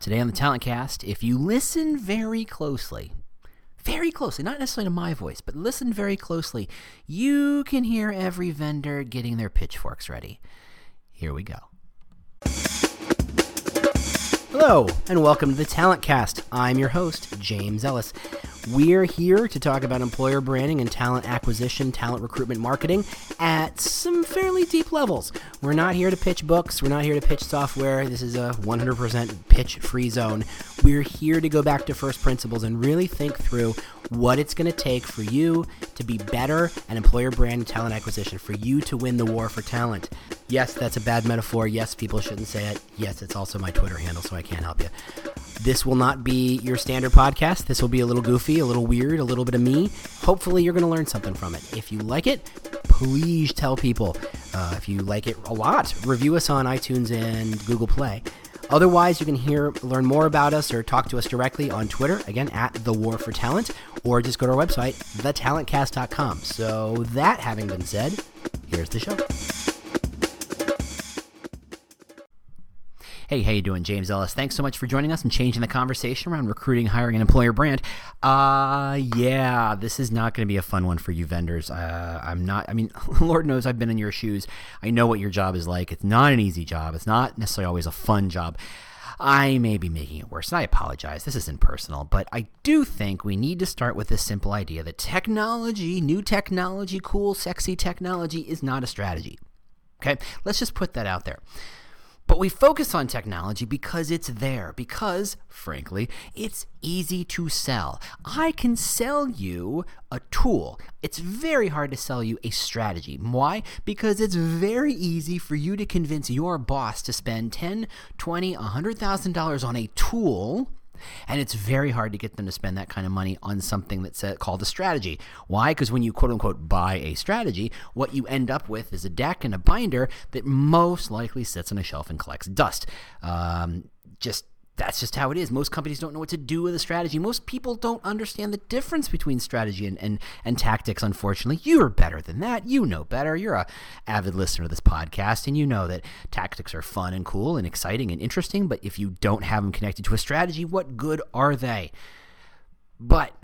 Today on the Talent Cast, if you listen very closely, very closely, not necessarily to my voice, but listen very closely, you can hear every vendor getting their pitchforks ready. Here we go. Hello, and welcome to the Talent Cast. I'm your host, James Ellis. We're here to talk about employer branding and talent acquisition, talent recruitment marketing at some fairly deep levels. We're not here to pitch books, we're not here to pitch software. This is a 100% pitch free zone. We're here to go back to first principles and really think through what it's going to take for you to be better at employer brand and talent acquisition, for you to win the war for talent. Yes, that's a bad metaphor. Yes, people shouldn't say it. Yes, it's also my Twitter handle, so I can't help you. This will not be your standard podcast. This will be a little goofy, a little weird, a little bit of me. Hopefully, you're going to learn something from it. If you like it, please tell people. Uh, if you like it a lot, review us on iTunes and Google Play. Otherwise, you can hear, learn more about us or talk to us directly on Twitter, again, at The War for Talent, or just go to our website, thetalentcast.com. So, that having been said, here's the show. Hey, how you doing? James Ellis. Thanks so much for joining us and changing the conversation around recruiting, hiring, and employer brand. Uh, yeah, this is not going to be a fun one for you vendors. Uh, I'm not, I mean, Lord knows I've been in your shoes. I know what your job is like. It's not an easy job. It's not necessarily always a fun job. I may be making it worse, and I apologize. This isn't personal, but I do think we need to start with this simple idea that technology, new technology, cool, sexy technology is not a strategy. Okay? Let's just put that out there. But we focus on technology because it's there, because, frankly, it's easy to sell. I can sell you a tool. It's very hard to sell you a strategy. Why? Because it's very easy for you to convince your boss to spend 10, 20, $100,000 on a tool and it's very hard to get them to spend that kind of money on something that's uh, called a strategy. Why? Because when you quote unquote buy a strategy, what you end up with is a deck and a binder that most likely sits on a shelf and collects dust. Um, just that's just how it is. Most companies don't know what to do with a strategy. Most people don't understand the difference between strategy and, and, and tactics, unfortunately. You're better than that. You know better. You're a avid listener to this podcast, and you know that tactics are fun and cool and exciting and interesting, but if you don't have them connected to a strategy, what good are they? But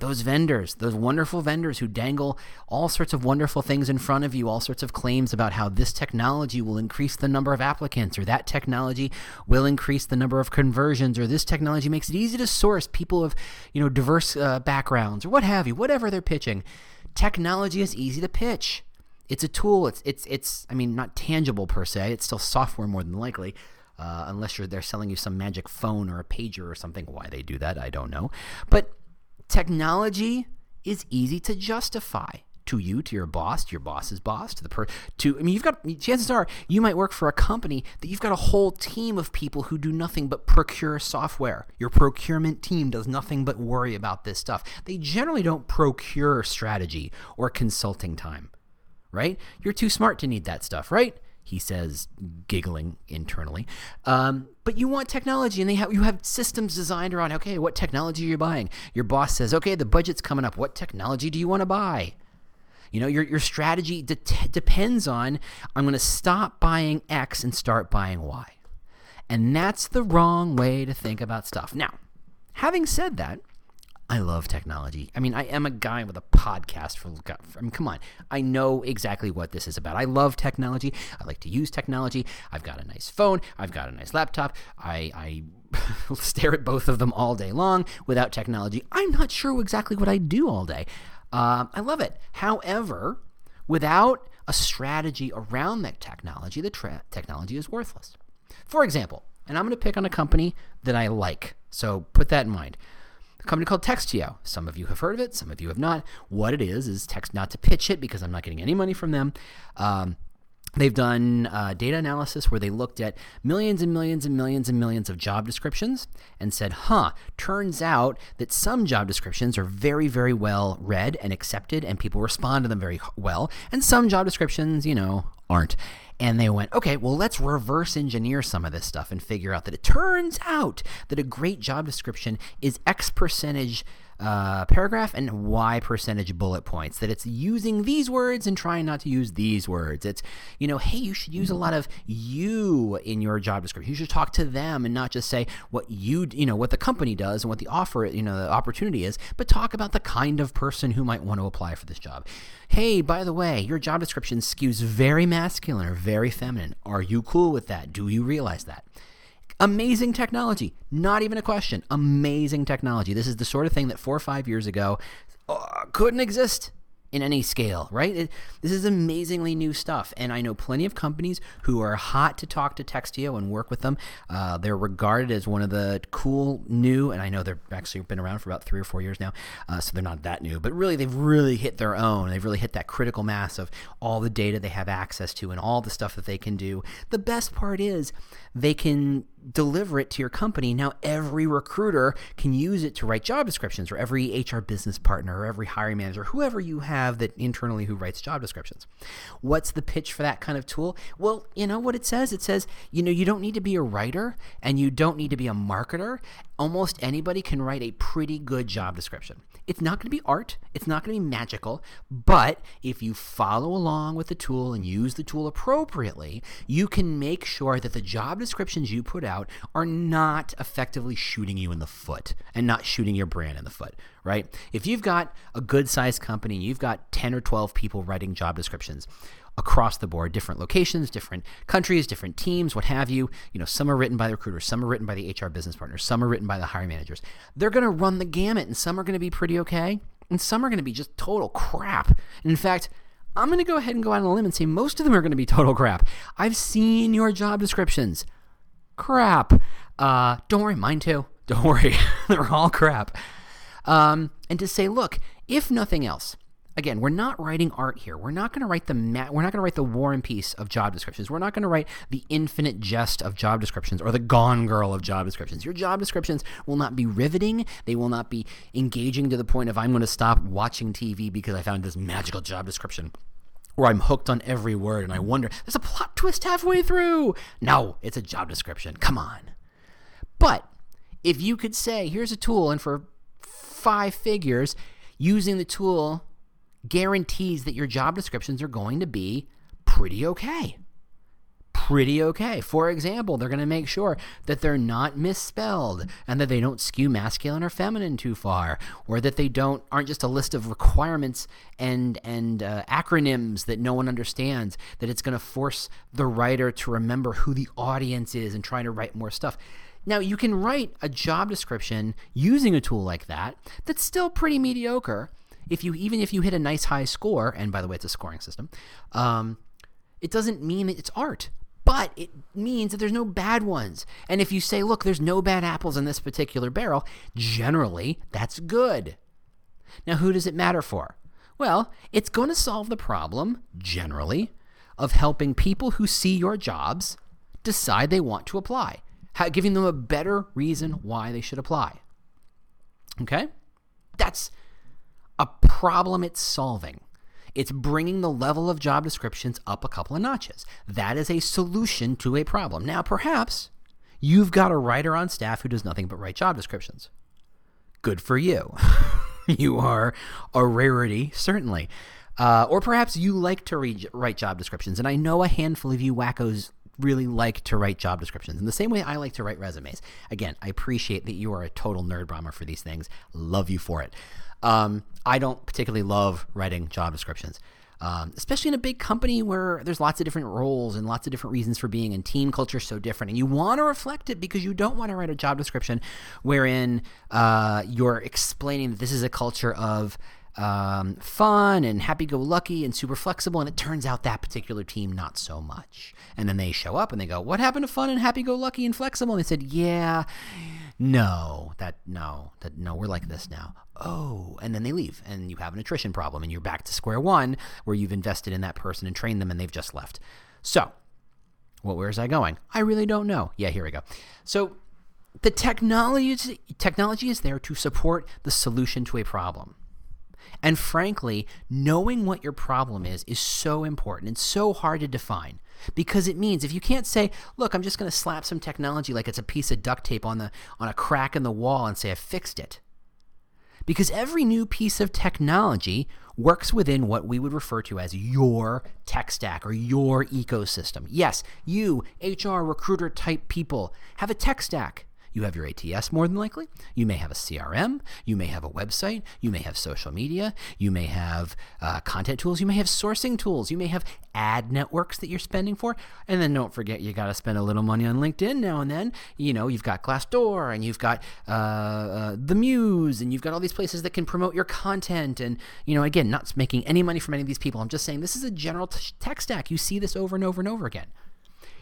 those vendors, those wonderful vendors who dangle all sorts of wonderful things in front of you, all sorts of claims about how this technology will increase the number of applicants, or that technology will increase the number of conversions, or this technology makes it easy to source people of you know diverse uh, backgrounds, or what have you, whatever they're pitching. Technology is easy to pitch. It's a tool. It's it's it's. I mean, not tangible per se. It's still software more than likely. Uh, unless you're, they're selling you some magic phone or a pager or something. Why they do that, I don't know. But technology is easy to justify to you, to your boss, to your boss's boss, to the per to I mean you've got chances are you might work for a company that you've got a whole team of people who do nothing but procure software. Your procurement team does nothing but worry about this stuff. They generally don't procure strategy or consulting time. Right? You're too smart to need that stuff, right? He says, giggling internally. Um, but you want technology, and they have you have systems designed around. Okay, what technology are you buying? Your boss says, okay, the budget's coming up. What technology do you want to buy? You know, your your strategy de- depends on I'm going to stop buying X and start buying Y, and that's the wrong way to think about stuff. Now, having said that, I love technology. I mean, I am a guy with a podcast for. I mean, come on. I know exactly what this is about. I love technology. I like to use technology. I've got a nice phone. I've got a nice laptop. I, I stare at both of them all day long. Without technology, I'm not sure exactly what I do all day. Uh, I love it. However, without a strategy around that technology, the tra- technology is worthless. For example, and I'm going to pick on a company that I like. So put that in mind a company called Textio. Some of you have heard of it, some of you have not. What it is is text not to pitch it because I'm not getting any money from them. Um, They've done uh, data analysis where they looked at millions and millions and millions and millions of job descriptions and said, huh, turns out that some job descriptions are very, very well read and accepted and people respond to them very well. And some job descriptions, you know, aren't. And they went, okay, well, let's reverse engineer some of this stuff and figure out that it turns out that a great job description is X percentage uh, paragraph and Y percentage bullet points. That it's using these words and trying not to use these words. It's, you know, hey, you should use a lot of you in your job description. You should talk to them and not just say what you, you know, what the company does and what the offer, you know, the opportunity is, but talk about the kind of person who might want to apply for this job. Hey, by the way, your job description skews very masculine or very feminine. Are you cool with that? Do you realize that? Amazing technology. Not even a question. Amazing technology. This is the sort of thing that four or five years ago uh, couldn't exist in any scale, right? It, this is amazingly new stuff. And I know plenty of companies who are hot to talk to Textio and work with them. Uh, they're regarded as one of the cool new, and I know they've actually been around for about three or four years now, uh, so they're not that new, but really they've really hit their own. They've really hit that critical mass of all the data they have access to and all the stuff that they can do. The best part is they can deliver it to your company. Now, every recruiter can use it to write job descriptions, or every HR business partner, or every hiring manager, whoever you have that internally who writes job descriptions. What's the pitch for that kind of tool? Well, you know what it says? It says, you know, you don't need to be a writer and you don't need to be a marketer. Almost anybody can write a pretty good job description. It's not going to be art, it's not going to be magical, but if you follow along with the tool and use the tool appropriately, you can make sure that the job descriptions you put out are not effectively shooting you in the foot and not shooting your brand in the foot, right? If you've got a good sized company, you've got 10 or 12 people writing job descriptions, across the board, different locations, different countries, different teams, what have you. You know, some are written by the recruiters, some are written by the HR business partners, some are written by the hiring managers. They're going to run the gamut, and some are going to be pretty okay, and some are going to be just total crap. And in fact, I'm going to go ahead and go out on a limb and say most of them are going to be total crap. I've seen your job descriptions. Crap. Uh, don't worry, mine too. Don't worry. They're all crap. Um, and to say, look, if nothing else, again, we're not writing art here. We're not going to write the ma- we're not going to write the War and Peace of job descriptions. We're not going to write the infinite jest of job descriptions or the Gone Girl of job descriptions. Your job descriptions will not be riveting. They will not be engaging to the point of I'm going to stop watching TV because I found this magical job description. Where I'm hooked on every word and I wonder, there's a plot twist halfway through. No, it's a job description. Come on. But if you could say, here's a tool, and for five figures, using the tool guarantees that your job descriptions are going to be pretty okay. Pretty okay. For example, they're going to make sure that they're not misspelled and that they don't skew masculine or feminine too far, or that they don't aren't just a list of requirements and and uh, acronyms that no one understands. That it's going to force the writer to remember who the audience is and try to write more stuff. Now, you can write a job description using a tool like that that's still pretty mediocre, if you even if you hit a nice high score, and by the way, it's a scoring system, um, it doesn't mean it's art. But it means that there's no bad ones. And if you say, look, there's no bad apples in this particular barrel, generally that's good. Now, who does it matter for? Well, it's going to solve the problem, generally, of helping people who see your jobs decide they want to apply, giving them a better reason why they should apply. Okay? That's a problem it's solving. It's bringing the level of job descriptions up a couple of notches. That is a solution to a problem. Now, perhaps you've got a writer on staff who does nothing but write job descriptions. Good for you. you are a rarity, certainly. Uh, or perhaps you like to read, write job descriptions, and I know a handful of you wackos really like to write job descriptions in the same way I like to write resumes. Again, I appreciate that you are a total nerd bomber for these things. Love you for it. Um, I don't particularly love writing job descriptions. Um, especially in a big company where there's lots of different roles and lots of different reasons for being, and team culture is so different. And you want to reflect it because you don't want to write a job description wherein uh, you're explaining that this is a culture of um, fun and happy go lucky and super flexible. And it turns out that particular team, not so much. And then they show up and they go, What happened to fun and happy go lucky and flexible? And they said, Yeah no, that no, that no, we're like this now. Oh, and then they leave, and you have an attrition problem, and you're back to square one where you've invested in that person and trained them, and they've just left. So, well, where's I going? I really don't know. Yeah, here we go. So, the technology technology is there to support the solution to a problem. And frankly, knowing what your problem is is so important and so hard to define because it means if you can't say, "Look, I'm just going to slap some technology like it's a piece of duct tape on the on a crack in the wall and say I fixed it." Because every new piece of technology works within what we would refer to as your tech stack or your ecosystem. Yes, you, HR, recruiter type people, have a tech stack. You have your ATS more than likely. You may have a CRM. You may have a website. You may have social media. You may have uh, content tools. You may have sourcing tools. You may have ad networks that you're spending for. And then don't forget, you got to spend a little money on LinkedIn now and then. You know, you've got Glassdoor and you've got uh, uh, The Muse and you've got all these places that can promote your content. And, you know, again, not making any money from any of these people. I'm just saying this is a general t- tech stack. You see this over and over and over again.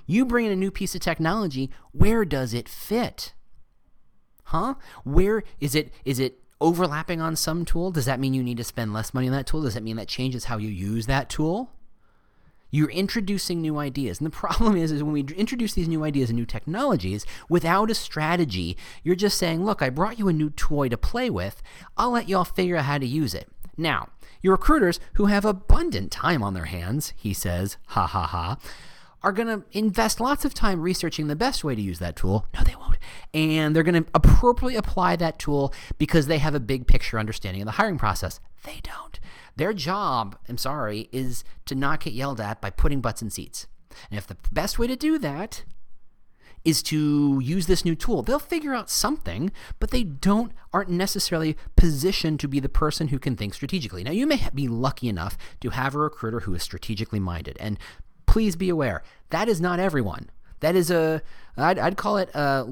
You bring in a new piece of technology, where does it fit? Huh? Where is it is it overlapping on some tool? Does that mean you need to spend less money on that tool? Does that mean that changes how you use that tool? You're introducing new ideas. And the problem is, is when we introduce these new ideas and new technologies without a strategy, you're just saying, look, I brought you a new toy to play with. I'll let y'all figure out how to use it. Now, your recruiters who have abundant time on their hands, he says, ha ha ha, are going to invest lots of time researching the best way to use that tool. No, they won't. And they're going to appropriately apply that tool because they have a big picture understanding of the hiring process. They don't. Their job, I'm sorry, is to not get yelled at by putting butts in seats. And if the best way to do that is to use this new tool. They'll figure out something, but they don't aren't necessarily positioned to be the person who can think strategically. Now, you may be lucky enough to have a recruiter who is strategically minded, and please be aware that is not everyone. That is a, I'd, I'd call it uh,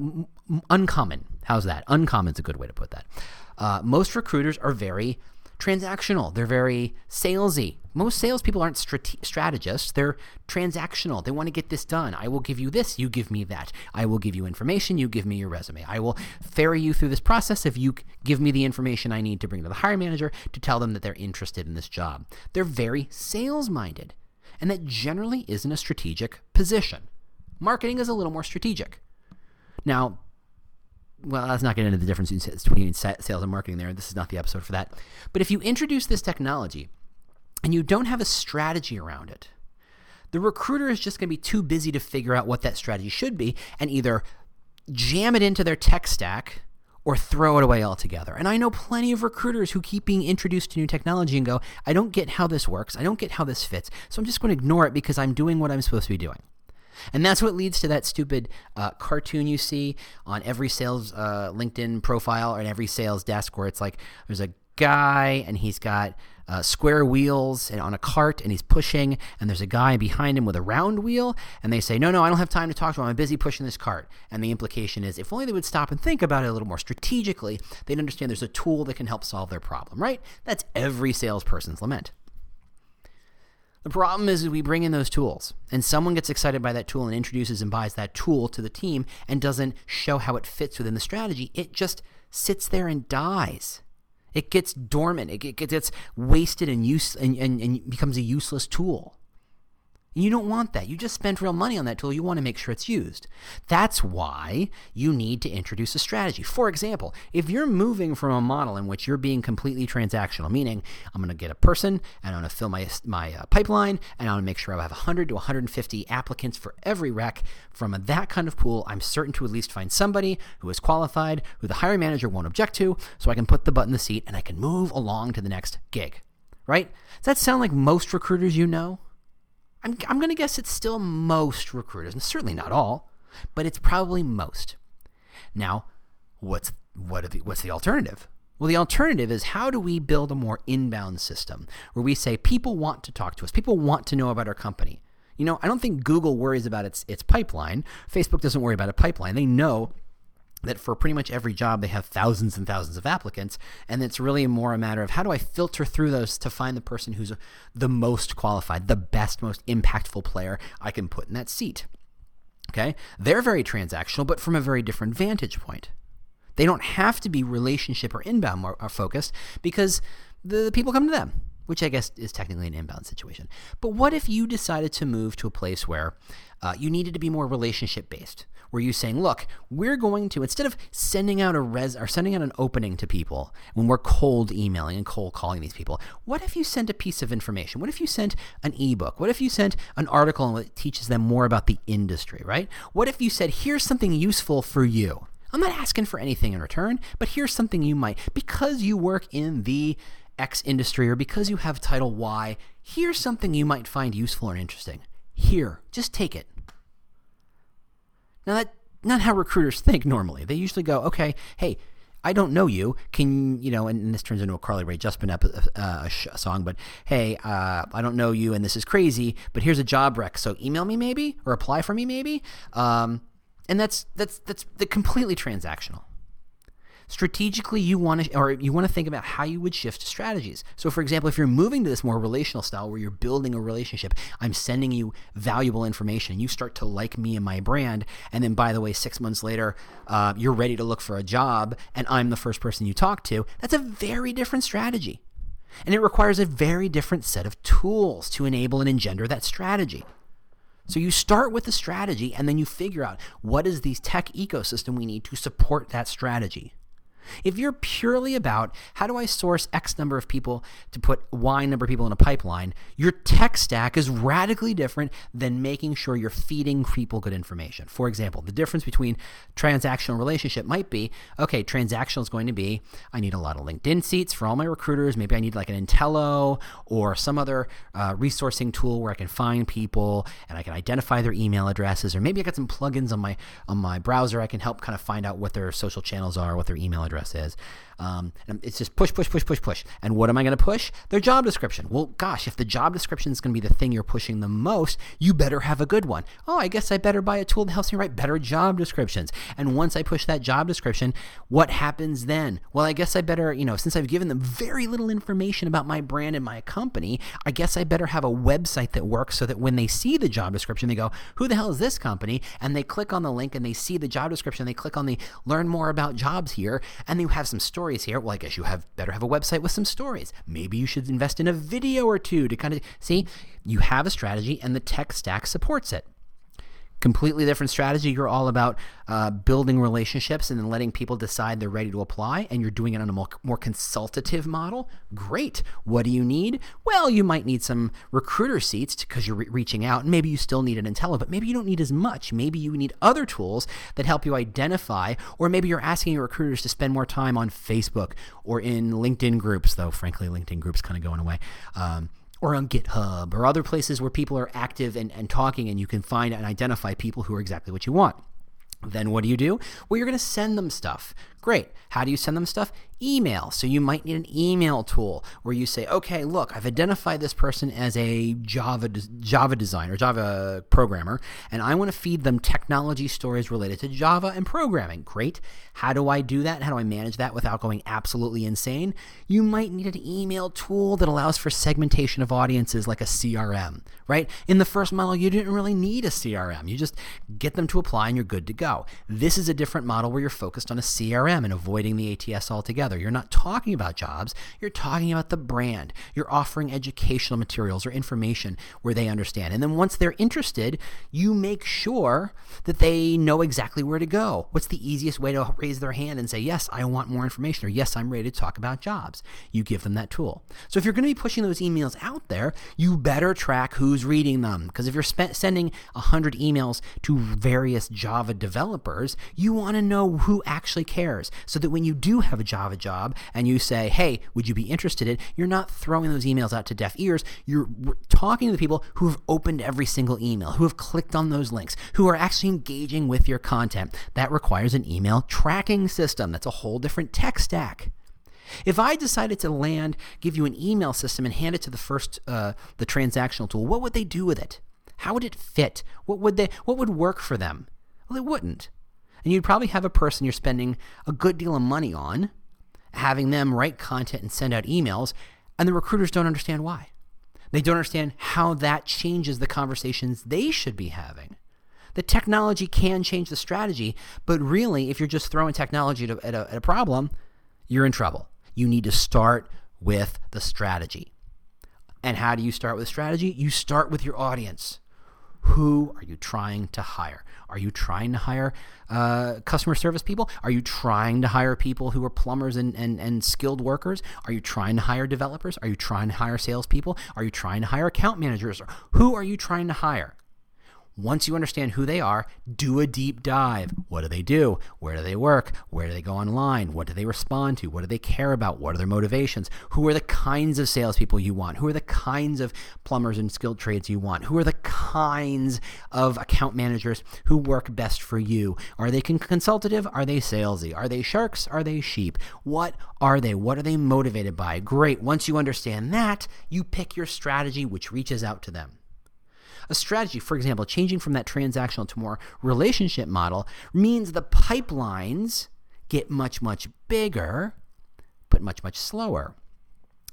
uncommon. How's that? Uncommon is a good way to put that. Uh, most recruiters are very transactional. They're very salesy. Most salespeople aren't strate- strategists. They're transactional. They want to get this done. I will give you this. You give me that. I will give you information. You give me your resume. I will ferry you through this process if you give me the information I need to bring to the hiring manager to tell them that they're interested in this job. They're very sales minded and that generally isn't a strategic position. Marketing is a little more strategic. Now, well, let's not get into the difference between sales and marketing there. This is not the episode for that. But if you introduce this technology and you don't have a strategy around it, the recruiter is just going to be too busy to figure out what that strategy should be and either jam it into their tech stack or throw it away altogether. And I know plenty of recruiters who keep being introduced to new technology and go, I don't get how this works. I don't get how this fits. So I'm just going to ignore it because I'm doing what I'm supposed to be doing. And that's what leads to that stupid uh, cartoon you see on every sales uh, LinkedIn profile or in every sales desk where it's like there's a guy and he's got uh, square wheels and on a cart and he's pushing and there's a guy behind him with a round wheel and they say no no i don't have time to talk to him. I'm busy pushing this cart. And the implication is if only they would stop and think about it a little more strategically they'd understand there's a tool that can help solve their problem right? That's every salesperson's lament. The problem is we bring in those tools and someone gets excited by that tool and introduces and buys that tool to the team and doesn't show how it fits within the strategy. It just sits there and dies it gets dormant. It gets wasted and, use, and, and, and becomes a useless tool. You don't want that. You just spent real money on that tool. You want to make sure it's used. That's why you need to introduce a strategy. For example, if you're moving from a model in which you're being completely transactional, meaning I'm going to get a person and I'm going to fill my, my uh, pipeline and I'm going to make sure I have 100 to 150 applicants for every rec, from that kind of pool, I'm certain to at least find somebody who is qualified, who the hiring manager won't object to, so I can put the butt in the seat and I can move along to the next gig. Right? Does that sound like most recruiters you know? I'm, I'm going to guess it's still most recruiters, and certainly not all, but it's probably most. Now, what's, what the, what's the alternative? Well, the alternative is how do we build a more inbound system where we say people want to talk to us, people want to know about our company. You know, I don't think Google worries about its, its pipeline. Facebook doesn't worry about a pipeline. They know that for pretty much every job they have thousands and thousands of applicants and it's really more a matter of how do i filter through those to find the person who's the most qualified the best most impactful player i can put in that seat okay they're very transactional but from a very different vantage point they don't have to be relationship or inbound uh, focused because the people come to them which I guess is technically an inbound situation. But what if you decided to move to a place where uh, you needed to be more relationship based? Where you saying, look, we're going to, instead of sending out a res or sending out an opening to people when we're cold emailing and cold calling these people, what if you sent a piece of information? What if you sent an ebook? What if you sent an article that teaches them more about the industry, right? What if you said, here's something useful for you? I'm not asking for anything in return, but here's something you might, because you work in the X industry or because you have title Y, here's something you might find useful and interesting. Here, just take it. Now, that not how recruiters think normally. They usually go, okay, hey, I don't know you. Can you know? And this turns into a Carly Rae Jepsen ep- uh, song. But hey, uh, I don't know you, and this is crazy. But here's a job rec. So email me maybe, or apply for me maybe. Um, and that's that's that's the completely transactional strategically you want to or you want to think about how you would shift strategies. So for example if you're moving to this more relational style where you're building a relationship i'm sending you valuable information you start to like me and my brand and then by the way six months later uh, you're ready to look for a job and i'm the first person you talk to that's a very different strategy. And it requires a very different set of tools to enable and engender that strategy. So you start with the strategy and then you figure out what is the tech ecosystem we need to support that strategy. If you're purely about how do I source X number of people to put Y number of people in a pipeline, your tech stack is radically different than making sure you're feeding people good information. For example, the difference between transactional relationship might be okay, transactional is going to be I need a lot of LinkedIn seats for all my recruiters. Maybe I need like an Entelo or some other uh, resourcing tool where I can find people and I can identify their email addresses, or maybe I got some plugins on my on my browser I can help kind of find out what their social channels are, what their email address address is. Um, it's just push, push, push, push, push. And what am I going to push? Their job description. Well, gosh, if the job description is going to be the thing you're pushing the most, you better have a good one. Oh, I guess I better buy a tool that helps me write better job descriptions. And once I push that job description, what happens then? Well, I guess I better, you know, since I've given them very little information about my brand and my company, I guess I better have a website that works so that when they see the job description, they go, who the hell is this company? And they click on the link and they see the job description. They click on the learn more about jobs here and you have some stories here. Well, I guess you have better have a website with some stories. Maybe you should invest in a video or two to kind of see you have a strategy and the tech stack supports it completely different strategy. You're all about uh, building relationships and then letting people decide they're ready to apply, and you're doing it on a more, more consultative model. Great. What do you need? Well, you might need some recruiter seats because you're re- reaching out, and maybe you still need an Entelo, but maybe you don't need as much. Maybe you need other tools that help you identify, or maybe you're asking your recruiters to spend more time on Facebook or in LinkedIn groups, though, frankly, LinkedIn groups kind of going away. Um, or on GitHub or other places where people are active and, and talking and you can find and identify people who are exactly what you want. Then what do you do? Well, you're going to send them stuff. Great. How do you send them stuff? Email. So you might need an email tool where you say, okay, look, I've identified this person as a Java Java designer, Java programmer, and I want to feed them technology stories related to Java and programming. Great. How do I do that? How do I manage that without going absolutely insane? You might need an email tool that allows for segmentation of audiences like a CRM, right? In the first model, you didn't really need a CRM. You just get them to apply and you're good to go. This is a different model where you're focused on a CRM and avoiding the ATS altogether. You're not talking about jobs, you're talking about the brand. You're offering educational materials or information where they understand. And then once they're interested, you make sure that they know exactly where to go. What's the easiest way to raise their hand and say, Yes, I want more information, or Yes, I'm ready to talk about jobs? You give them that tool. So if you're going to be pushing those emails out there, you better track who's reading them. Because if you're spe- sending 100 emails to various Java developers, you want to know who actually cares so that when you do have a Java job and you say, hey, would you be interested in, you're not throwing those emails out to deaf ears. You're talking to the people who have opened every single email, who have clicked on those links, who are actually engaging with your content. That requires an email tracking system. That's a whole different tech stack. If I decided to land, give you an email system, and hand it to the first, uh, the transactional tool, what would they do with it? How would it fit? What would they? What would work for them? Well, it wouldn't. And you'd probably have a person you're spending a good deal of money on, having them write content and send out emails, and the recruiters don't understand why. They don't understand how that changes the conversations they should be having. The technology can change the strategy, but really, if you're just throwing technology at a, at a problem, you're in trouble. You need to start with the strategy. And how do you start with strategy? You start with your audience. Who are you trying to hire? Are you trying to hire uh, customer service people? Are you trying to hire people who are plumbers and, and, and skilled workers? Are you trying to hire developers? Are you trying to hire salespeople? Are you trying to hire account managers? Who are you trying to hire? Once you understand who they are, do a deep dive. What do they do? Where do they work? Where do they go online? What do they respond to? What do they care about? What are their motivations? Who are the kinds of salespeople you want? Who are the kinds of plumbers and skilled trades you want? Who are the kinds of account managers who work best for you? Are they consultative? Are they salesy? Are they sharks? Are they sheep? What are they? What are they motivated by? Great. Once you understand that, you pick your strategy which reaches out to them. A strategy, for example, changing from that transactional to more relationship model means the pipelines get much, much bigger, but much, much slower.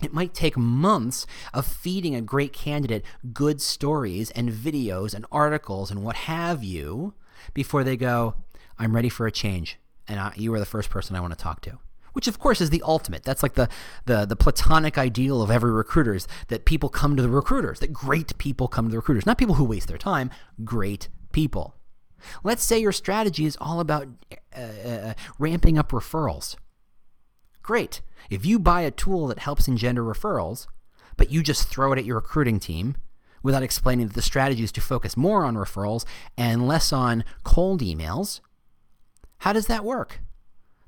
It might take months of feeding a great candidate good stories and videos and articles and what have you before they go, I'm ready for a change. And I, you are the first person I want to talk to which of course is the ultimate. That's like the, the, the platonic ideal of every recruiter is that people come to the recruiters, that great people come to the recruiters, not people who waste their time, great people. Let's say your strategy is all about uh, uh, ramping up referrals. Great. If you buy a tool that helps engender referrals, but you just throw it at your recruiting team without explaining that the strategy is to focus more on referrals and less on cold emails, how does that work?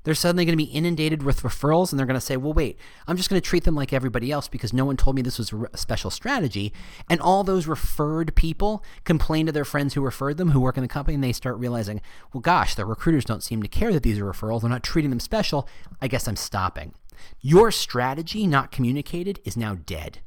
They're suddenly going to be inundated with referrals and they're going to say, well, wait, I'm just going to treat them like everybody else because no one told me this was a special strategy. And all those referred people complain to their friends who referred them, who work in the company, and they start realizing, well, gosh, the recruiters don't seem to care that these are referrals. They're not treating them special. I guess I'm stopping. Your strategy, not communicated, is now dead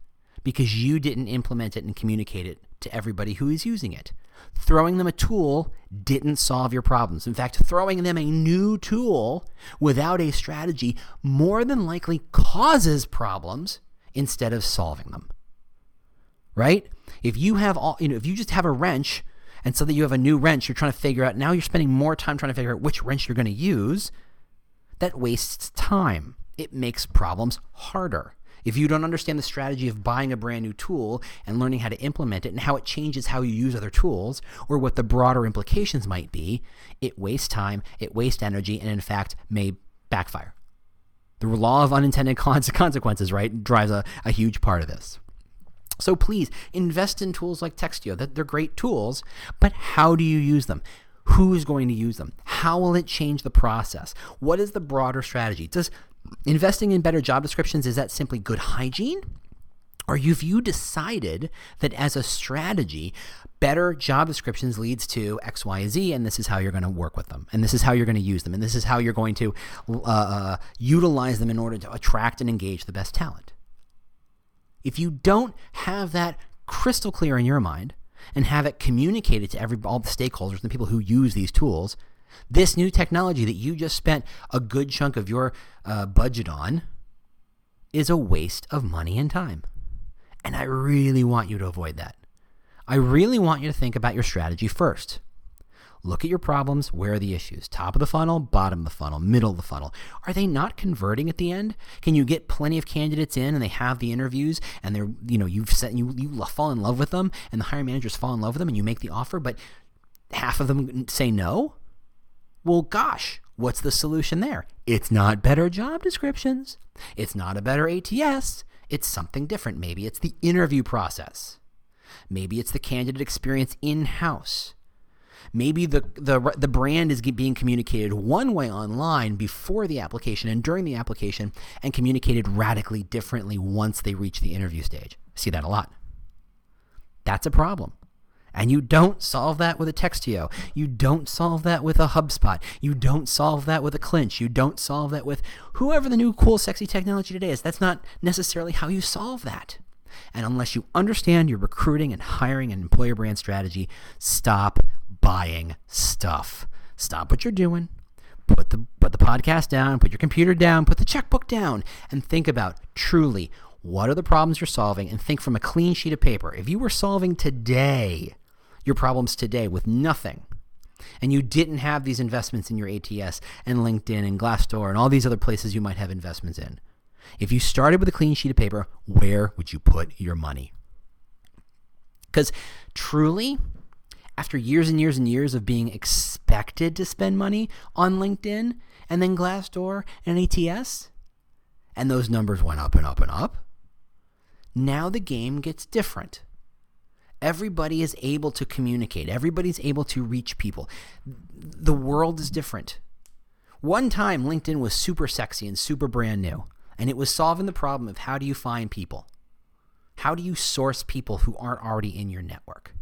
because you didn't implement it and communicate it to everybody who is using it. Throwing them a tool didn't solve your problems. In fact, throwing them a new tool without a strategy more than likely causes problems instead of solving them. Right? If you have all, you know, if you just have a wrench and so that you have a new wrench, you're trying to figure out, now you're spending more time trying to figure out which wrench you're going to use, that wastes time. It makes problems harder. If you don't understand the strategy of buying a brand new tool and learning how to implement it and how it changes how you use other tools or what the broader implications might be, it wastes time, it wastes energy, and in fact may backfire. The law of unintended consequences, right, drives a, a huge part of this. So please invest in tools like Textio. That they're great tools, but how do you use them? Who is going to use them? How will it change the process? What is the broader strategy? Does investing in better job descriptions is that simply good hygiene? Or have you decided that as a strategy, better job descriptions leads to X, Y, Z, and Z, and this is how you're going to work with them, and this is how you're going to use them, and this is how you're going to uh, uh, utilize them in order to attract and engage the best talent? If you don't have that crystal clear in your mind and have it communicated to every all the stakeholders and the people who use these tools, this new technology that you just spent a good chunk of your uh, budget on is a waste of money and time. And I really want you to avoid that. I really want you to think about your strategy first. Look at your problems. Where are the issues? Top of the funnel, bottom of the funnel, middle of the funnel. Are they not converting at the end? Can you get plenty of candidates in and they have the interviews and they're, you know, you've set, you, you fall in love with them and the hiring managers fall in love with them and you make the offer, but half of them say no? Well, gosh, what's the solution there? It's not better job descriptions. It's not a better ATS. It's something different. Maybe it's the interview process. Maybe it's the candidate experience in house. Maybe the, the, the brand is being communicated one way online before the application and during the application, and communicated radically differently once they reach the interview stage. I see that a lot. That's a problem. And you don't solve that with a Textio. You don't solve that with a HubSpot. You don't solve that with a Clinch. You don't solve that with whoever the new cool, sexy technology today is. That's not necessarily how you solve that. And unless you understand your recruiting and hiring and employer brand strategy, stop buying stuff. Stop what you're doing. Put the, put the podcast down, put your computer down, put the checkbook down, and think about truly what are the problems you're solving and think from a clean sheet of paper. If you were solving today your problems today with nothing, and you didn't have these investments in your ATS and LinkedIn and Glassdoor and all these other places you might have investments in, if you started with a clean sheet of paper, where would you put your money? Because truly, after years and years and years of being expected to spend money on LinkedIn and then Glassdoor and ATS, and those numbers went up and up and up, now the game gets different. Everybody is able to communicate, everybody's able to reach people. The world is different. One time, LinkedIn was super sexy and super brand new, and it was solving the problem of how do you find people? How do you source people who aren't already in your network?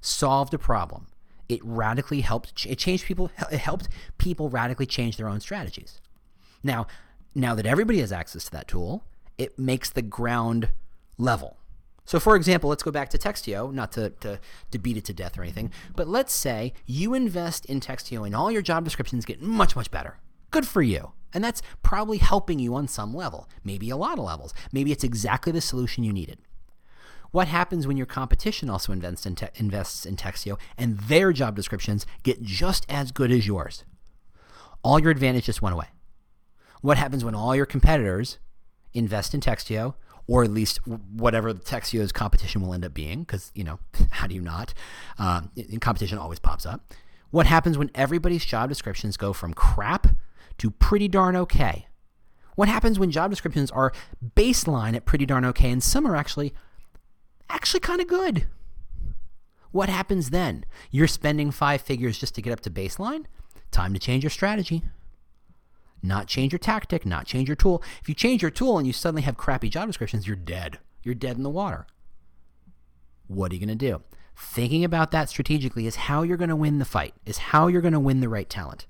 Solved a problem. It radically helped, it changed people, it helped people radically change their own strategies. Now, now that everybody has access to that tool, it makes the ground level. So, for example, let's go back to Textio, not to, to, to beat it to death or anything, but let's say you invest in Textio and all your job descriptions get much, much better. Good for you. And that's probably helping you on some level, maybe a lot of levels. Maybe it's exactly the solution you needed. What happens when your competition also invests in, te- invests in Textio and their job descriptions get just as good as yours? All your advantage just went away. What happens when all your competitors invest in Textio or at least whatever Textio's competition will end up being, because, you know, how do you not? Um, in competition always pops up. What happens when everybody's job descriptions go from crap to pretty darn okay? What happens when job descriptions are baseline at pretty darn okay and some are actually actually kind of good? What happens then? You're spending five figures just to get up to baseline? Time to change your strategy not change your tactic, not change your tool. If you change your tool and you suddenly have crappy job descriptions, you're dead. You're dead in the water. What are you going to do? Thinking about that strategically is how you're going to win the fight, is how you're going to win the right talent.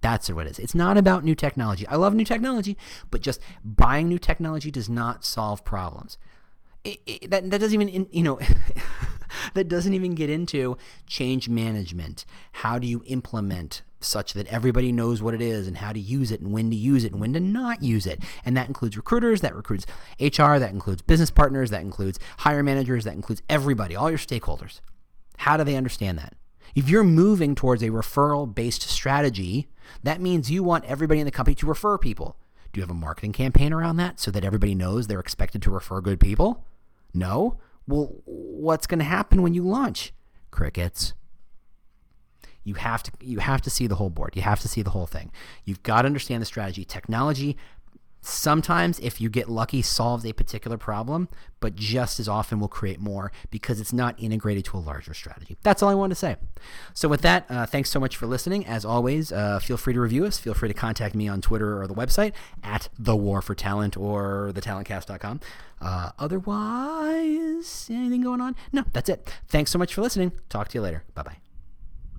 That's what it is. It's not about new technology. I love new technology, but just buying new technology does not solve problems. It, it, that, that doesn't even, you know, that doesn't even get into change management. How do you implement such that everybody knows what it is and how to use it and when to use it and when to not use it. And that includes recruiters, that includes HR, that includes business partners, that includes hire managers, that includes everybody, all your stakeholders. How do they understand that? If you're moving towards a referral based strategy, that means you want everybody in the company to refer people. Do you have a marketing campaign around that so that everybody knows they're expected to refer good people? No? Well, what's going to happen when you launch? Crickets. You have to you have to see the whole board. You have to see the whole thing. You've got to understand the strategy. Technology sometimes if you get lucky solves a particular problem, but just as often will create more because it's not integrated to a larger strategy. That's all I wanted to say. So with that, uh, thanks so much for listening. As always, uh, feel free to review us. Feel free to contact me on Twitter or the website at the War for Talent or thetalentcast.com. Uh, otherwise, anything going on? No, that's it. Thanks so much for listening. Talk to you later. Bye bye.